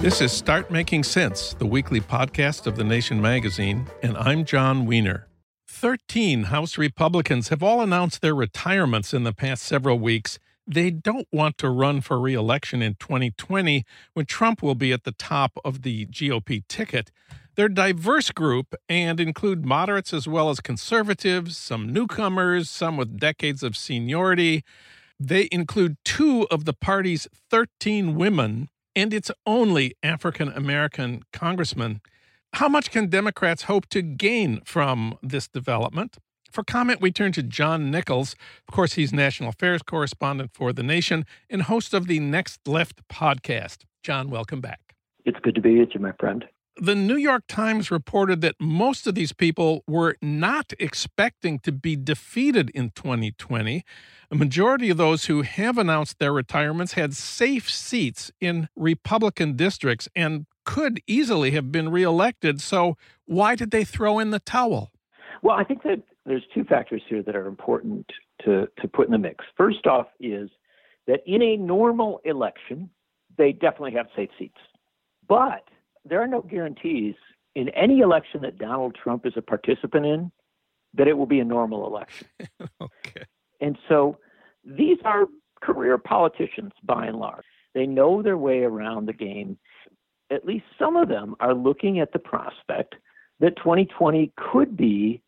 This is Start Making Sense, the weekly podcast of The Nation magazine, and I'm Jon Wiener. 13 House Republicans have all announced their retirements in the past several weeks. They don't want to run for re election in 2020 when Trump will be at the top of the GOP ticket. They're a diverse group and include moderates as well as conservatives, some newcomers, some with decades of seniority. They include two of the party's 13 women and its only African American congressman. How much can Democrats hope to gain from this development? For comment, we turn to John Nichols. Of course, he's national affairs correspondent for The Nation and host of the Next Left podcast. John, welcome back. It's good to be with you, my friend. The New York Times reported that most of these people were not expecting to be defeated in 2020. A majority of those who have announced their retirements had safe seats in Republican districts and could easily have been reelected. So, why did they throw in the towel? Well, I think that there's two factors here that are important to, to put in the mix. First off, is that in a normal election, they definitely have safe seats. But there are no guarantees in any election that Donald Trump is a participant in that it will be a normal election. okay. And so these are career politicians by and large. They know their way around the game. At least some of them are looking at the prospect that 2020 could be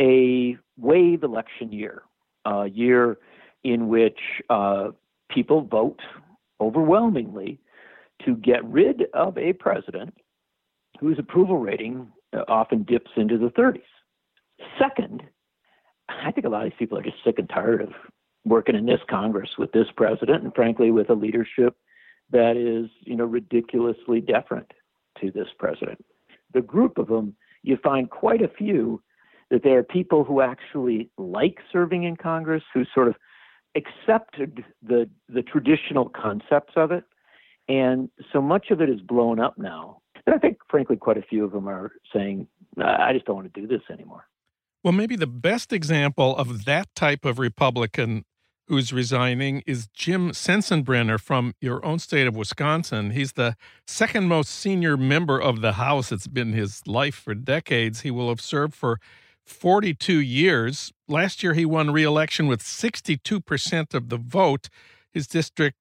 a wave election year, a year in which uh, people vote overwhelmingly to get rid of a president whose approval rating uh, often dips into the 30s. Second, I think a lot of these people are just sick and tired of working in this Congress with this president, and frankly, with a leadership that is, you know, ridiculously deferent to this president. The group of them, you find quite a few that they are people who actually like serving in Congress, who sort of accepted the the traditional concepts of it, and so much of it is blown up now and I think, frankly, quite a few of them are saying, I just don't want to do this anymore. Well, maybe the best example of that type of Republican who's resigning is Jim Sensenbrenner from your own state of Wisconsin. He's the second most senior member of the House. It's been his life for decades. He will have served for 42 years. Last year, he won reelection with 62% of the vote. His district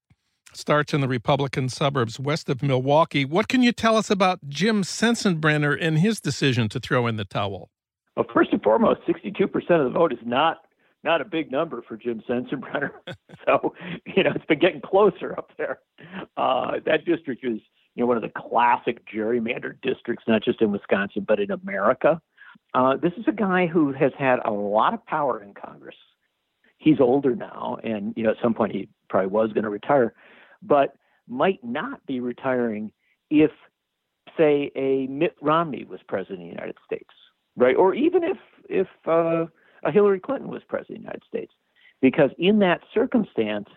starts in the Republican suburbs west of Milwaukee. What can you tell us about Jim Sensenbrenner and his decision to throw in the towel? Well, first and foremost, 62% of the vote is not not a big number for Jim Sensenbrenner. so, you know, it's been getting closer up there. Uh, that district is, you know, one of the classic gerrymandered districts, not just in Wisconsin, but in America. Uh, this is a guy who has had a lot of power in Congress. He's older now, and, you know, at some point he probably was going to retire but might not be retiring if, say, a Mitt Romney was president of the United States, right? Or even if if uh, a Hillary Clinton was president of the United States, because in that circumstance,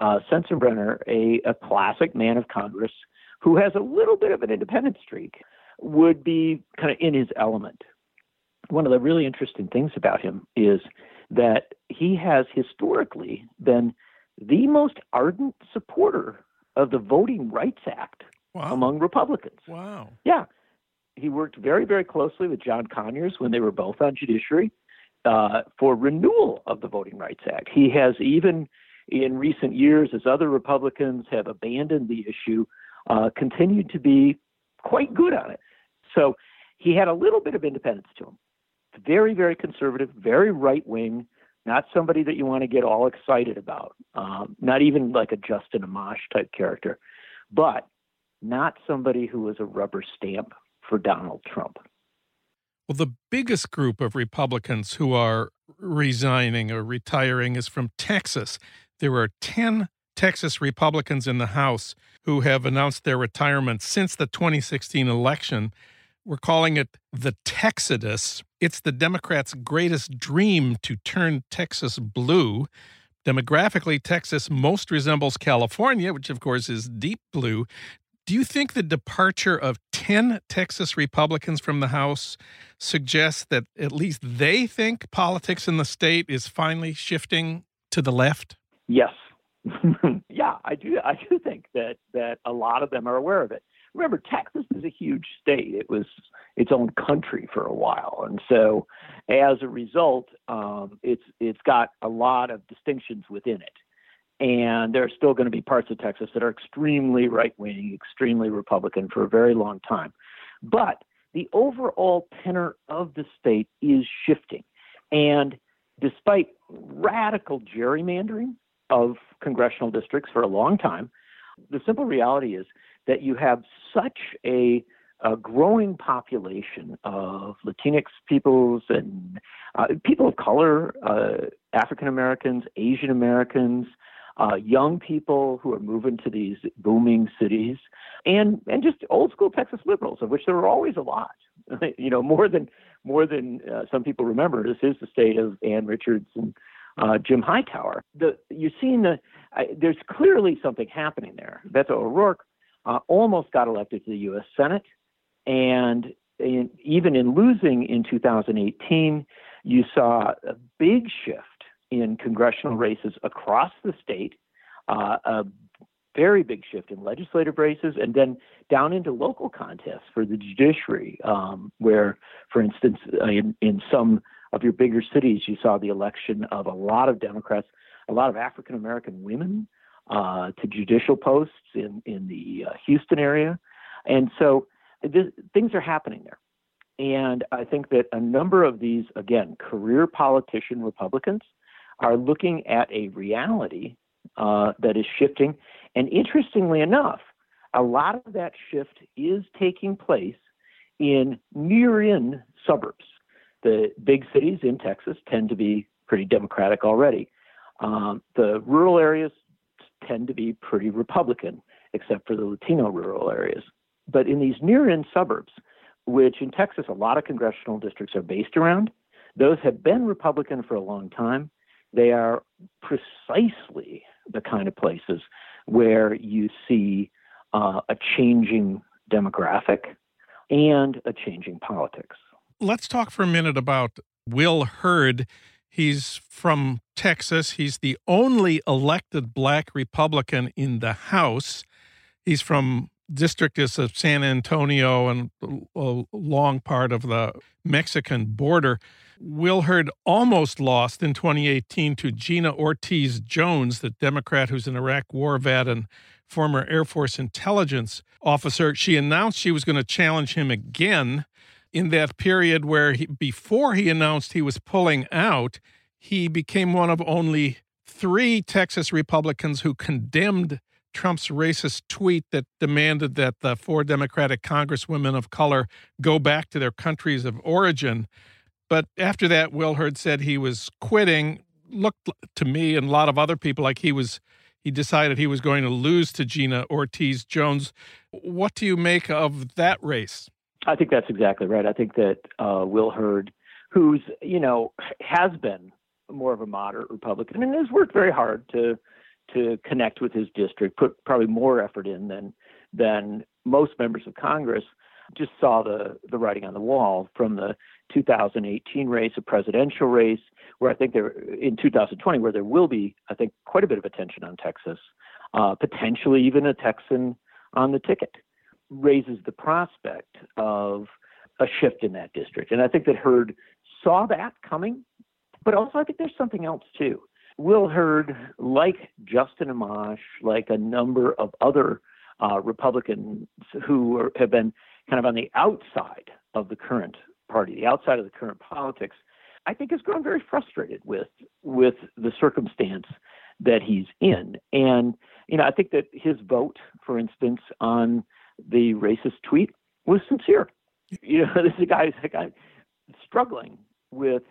uh, Sensenbrenner, a, a classic man of Congress who has a little bit of an independent streak, would be kind of in his element. One of the really interesting things about him is that he has historically been the most ardent supporter of the Voting Rights Act wow. among Republicans. Wow. Yeah. He worked very, very closely with John Conyers when they were both on judiciary uh, for renewal of the Voting Rights Act. He has even in recent years, as other Republicans have abandoned the issue, uh, continued to be quite good on it. So he had a little bit of independence to him. Very, very conservative, very right wing, not somebody that you want to get all excited about, um, not even like a Justin Amash type character, but not somebody who was a rubber stamp for Donald Trump. Well, the biggest group of Republicans who are resigning or retiring is from Texas. There are 10 Texas Republicans in the House who have announced their retirement since the 2016 election. We're calling it the Texodus. It's the Democrats' greatest dream to turn Texas blue. Demographically, Texas most resembles California, which of course is deep blue. Do you think the departure of 10 Texas Republicans from the House suggests that at least they think politics in the state is finally shifting to the left? Yes. yeah, I do I do think that that a lot of them are aware of it. Remember, Texas is a huge state. It was its own country for a while, and so as a result, um, it's it's got a lot of distinctions within it and there are still going to be parts of Texas that are extremely right wing, extremely Republican for a very long time. But the overall tenor of the state is shifting. And despite radical gerrymandering of congressional districts for a long time, the simple reality is that you have such a, a growing population of Latinx peoples and uh, people of color, uh, African Americans, Asian Americans, uh, young people who are moving to these booming cities, and and just old school Texas liberals, of which there are always a lot. you know, more than more than uh, some people remember. This is the state of Ann Richards and uh, Jim Hightower. The you're seeing the I, there's clearly something happening there. Beto O'Rourke uh, almost got elected to the U.S. Senate, and in, even in losing in 2018, you saw a big shift in congressional races across the state, uh, a very big shift in legislative races, and then down into local contests for the judiciary, um, where, for instance, uh, in, in some of your bigger cities, you saw the election of a lot of Democrats, a lot of African American women uh, to judicial posts in, in the uh, Houston area. And so this, things are happening there. And I think that a number of these, again, career politician Republicans are looking at a reality uh, that is shifting. And interestingly enough, a lot of that shift is taking place in near in suburbs. The big cities in Texas tend to be pretty Democratic already. Um, the rural areas tend to be pretty Republican, except for the Latino rural areas. But in these near in suburbs, which in Texas a lot of congressional districts are based around, those have been Republican for a long time. They are precisely the kind of places where you see uh, a changing demographic and a changing politics. Let's talk for a minute about Will Hurd. He's from Texas. He's the only elected black Republican in the House. He's from district is of San Antonio and a long part of the Mexican border. Will Hurd almost lost in 2018 to Gina Ortiz Jones, the Democrat who's an Iraq war vet and former Air Force intelligence officer. She announced she was going to challenge him again in that period where he, before he announced he was pulling out, he became one of only three Texas Republicans who condemned Trump's racist tweet that demanded that the four Democratic congresswomen of color go back to their countries of origin. But after that, Will Hurd said he was quitting. Looked to me and a lot of other people like he was he decided he was going to lose to Gina Ortiz Jones. What do you make of that race? I think that's exactly right. I think that uh, Will Hurd, who's you know has been more of a moderate Republican and has worked very hard to to connect with his district, put probably more effort in than than most members of Congress, just saw the the writing on the wall from the 2018 race, a presidential race, where I think there in 2020, where there will be, I think, quite a bit of attention on Texas, uh, potentially even a Texan on the ticket, raises the prospect of a shift in that district. And I think that Hurd saw that coming, but also I think there's something else too. Will Hurd, like Justin Amash, like a number of other uh, Republicans who are, have been kind of on the outside of the current party, the outside of the current politics, I think has grown very frustrated with with the circumstance that he's in. And you know, I think that his vote, for instance, on the racist tweet was sincere. You know, this is a guy, a guy struggling with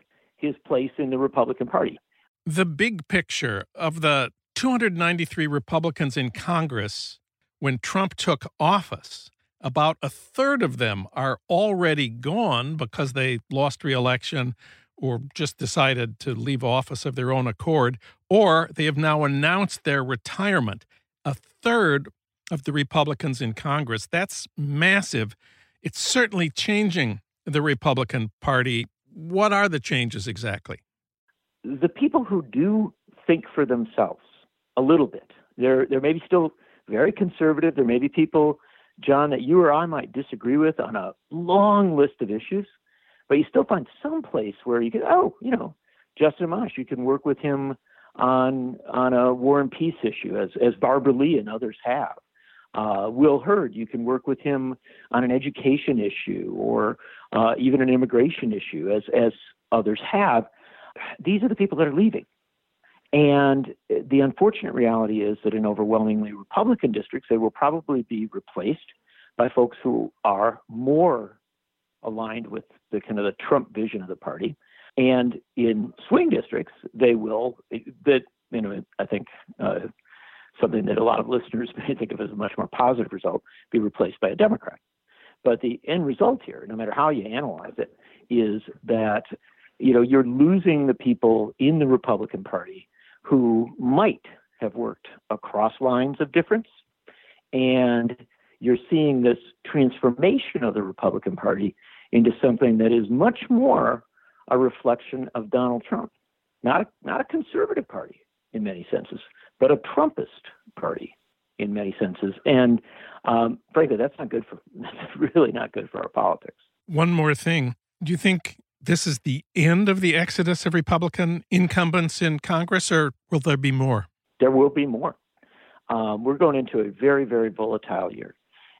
his place in the Republican Party. The big picture of the 293 Republicans in Congress when Trump took office about a third of them are already gone because they lost reelection or just decided to leave office of their own accord, or they have now announced their retirement. A third of the Republicans in Congress. That's massive. It's certainly changing the Republican Party. What are the changes exactly? The people who do think for themselves a little bit, they're, they're maybe still very conservative. There may be people, John, that you or I might disagree with on a long list of issues, but you still find some place where you can, oh, you know, Justin Amash, you can work with him on on a war and peace issue, as as Barbara Lee and others have. Uh, Will Hurd, you can work with him on an education issue or uh, even an immigration issue, as as others have. These are the people that are leaving. And the unfortunate reality is that in overwhelmingly Republican districts, they will probably be replaced by folks who are more aligned with the kind of the Trump vision of the party. And in swing districts, they will that you know I think uh, something that a lot of listeners may think of as a much more positive result be replaced by a Democrat. But the end result here, no matter how you analyze it, is that you know you're losing the people in the Republican Party who might have worked across lines of difference. And you're seeing this transformation of the Republican Party into something that is much more a reflection of Donald Trump, not a, not a conservative party in many senses, but a Trumpist party in many senses. And um, frankly, that's not good for that's really not good for our politics. One more thing: Do you think this is the end of the exodus of Republican incumbents in Congress, or will there be more? There will be more. Um, we're going into a very, very volatile year.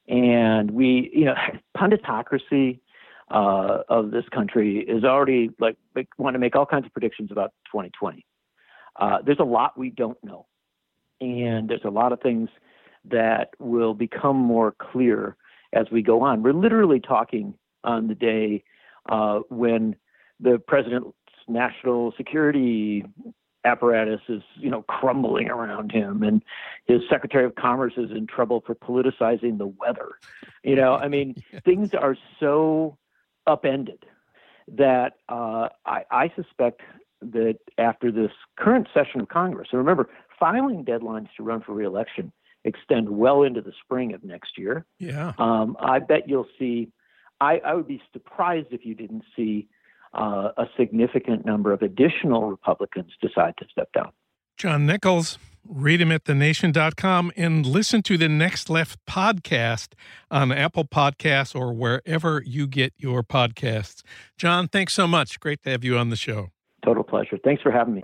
And we, you know, punditocracy uh, of this country is already like, like want to make all kinds of predictions about 2020. Uh, there's a lot we don't know. And there's a lot of things that will become more clear as we go on. We're literally talking on the day uh, when the president's national security apparatus is, you know, crumbling around him, and his secretary of commerce is in trouble for politicizing the weather. You know, I mean, things are so upended that uh, I, I suspect that after this current session of Congress, and remember, filing deadlines to run for reelection extend well into the spring of next year. Yeah. Um, I bet you'll see I, I would be surprised if you didn't see uh, a significant number of additional Republicans decide to step down. John Nichols, read him at thenation.com and listen to the Next Left podcast on Apple Podcasts or wherever you get your podcasts. John, thanks so much. Great to have you on the show. Total pleasure. Thanks for having me.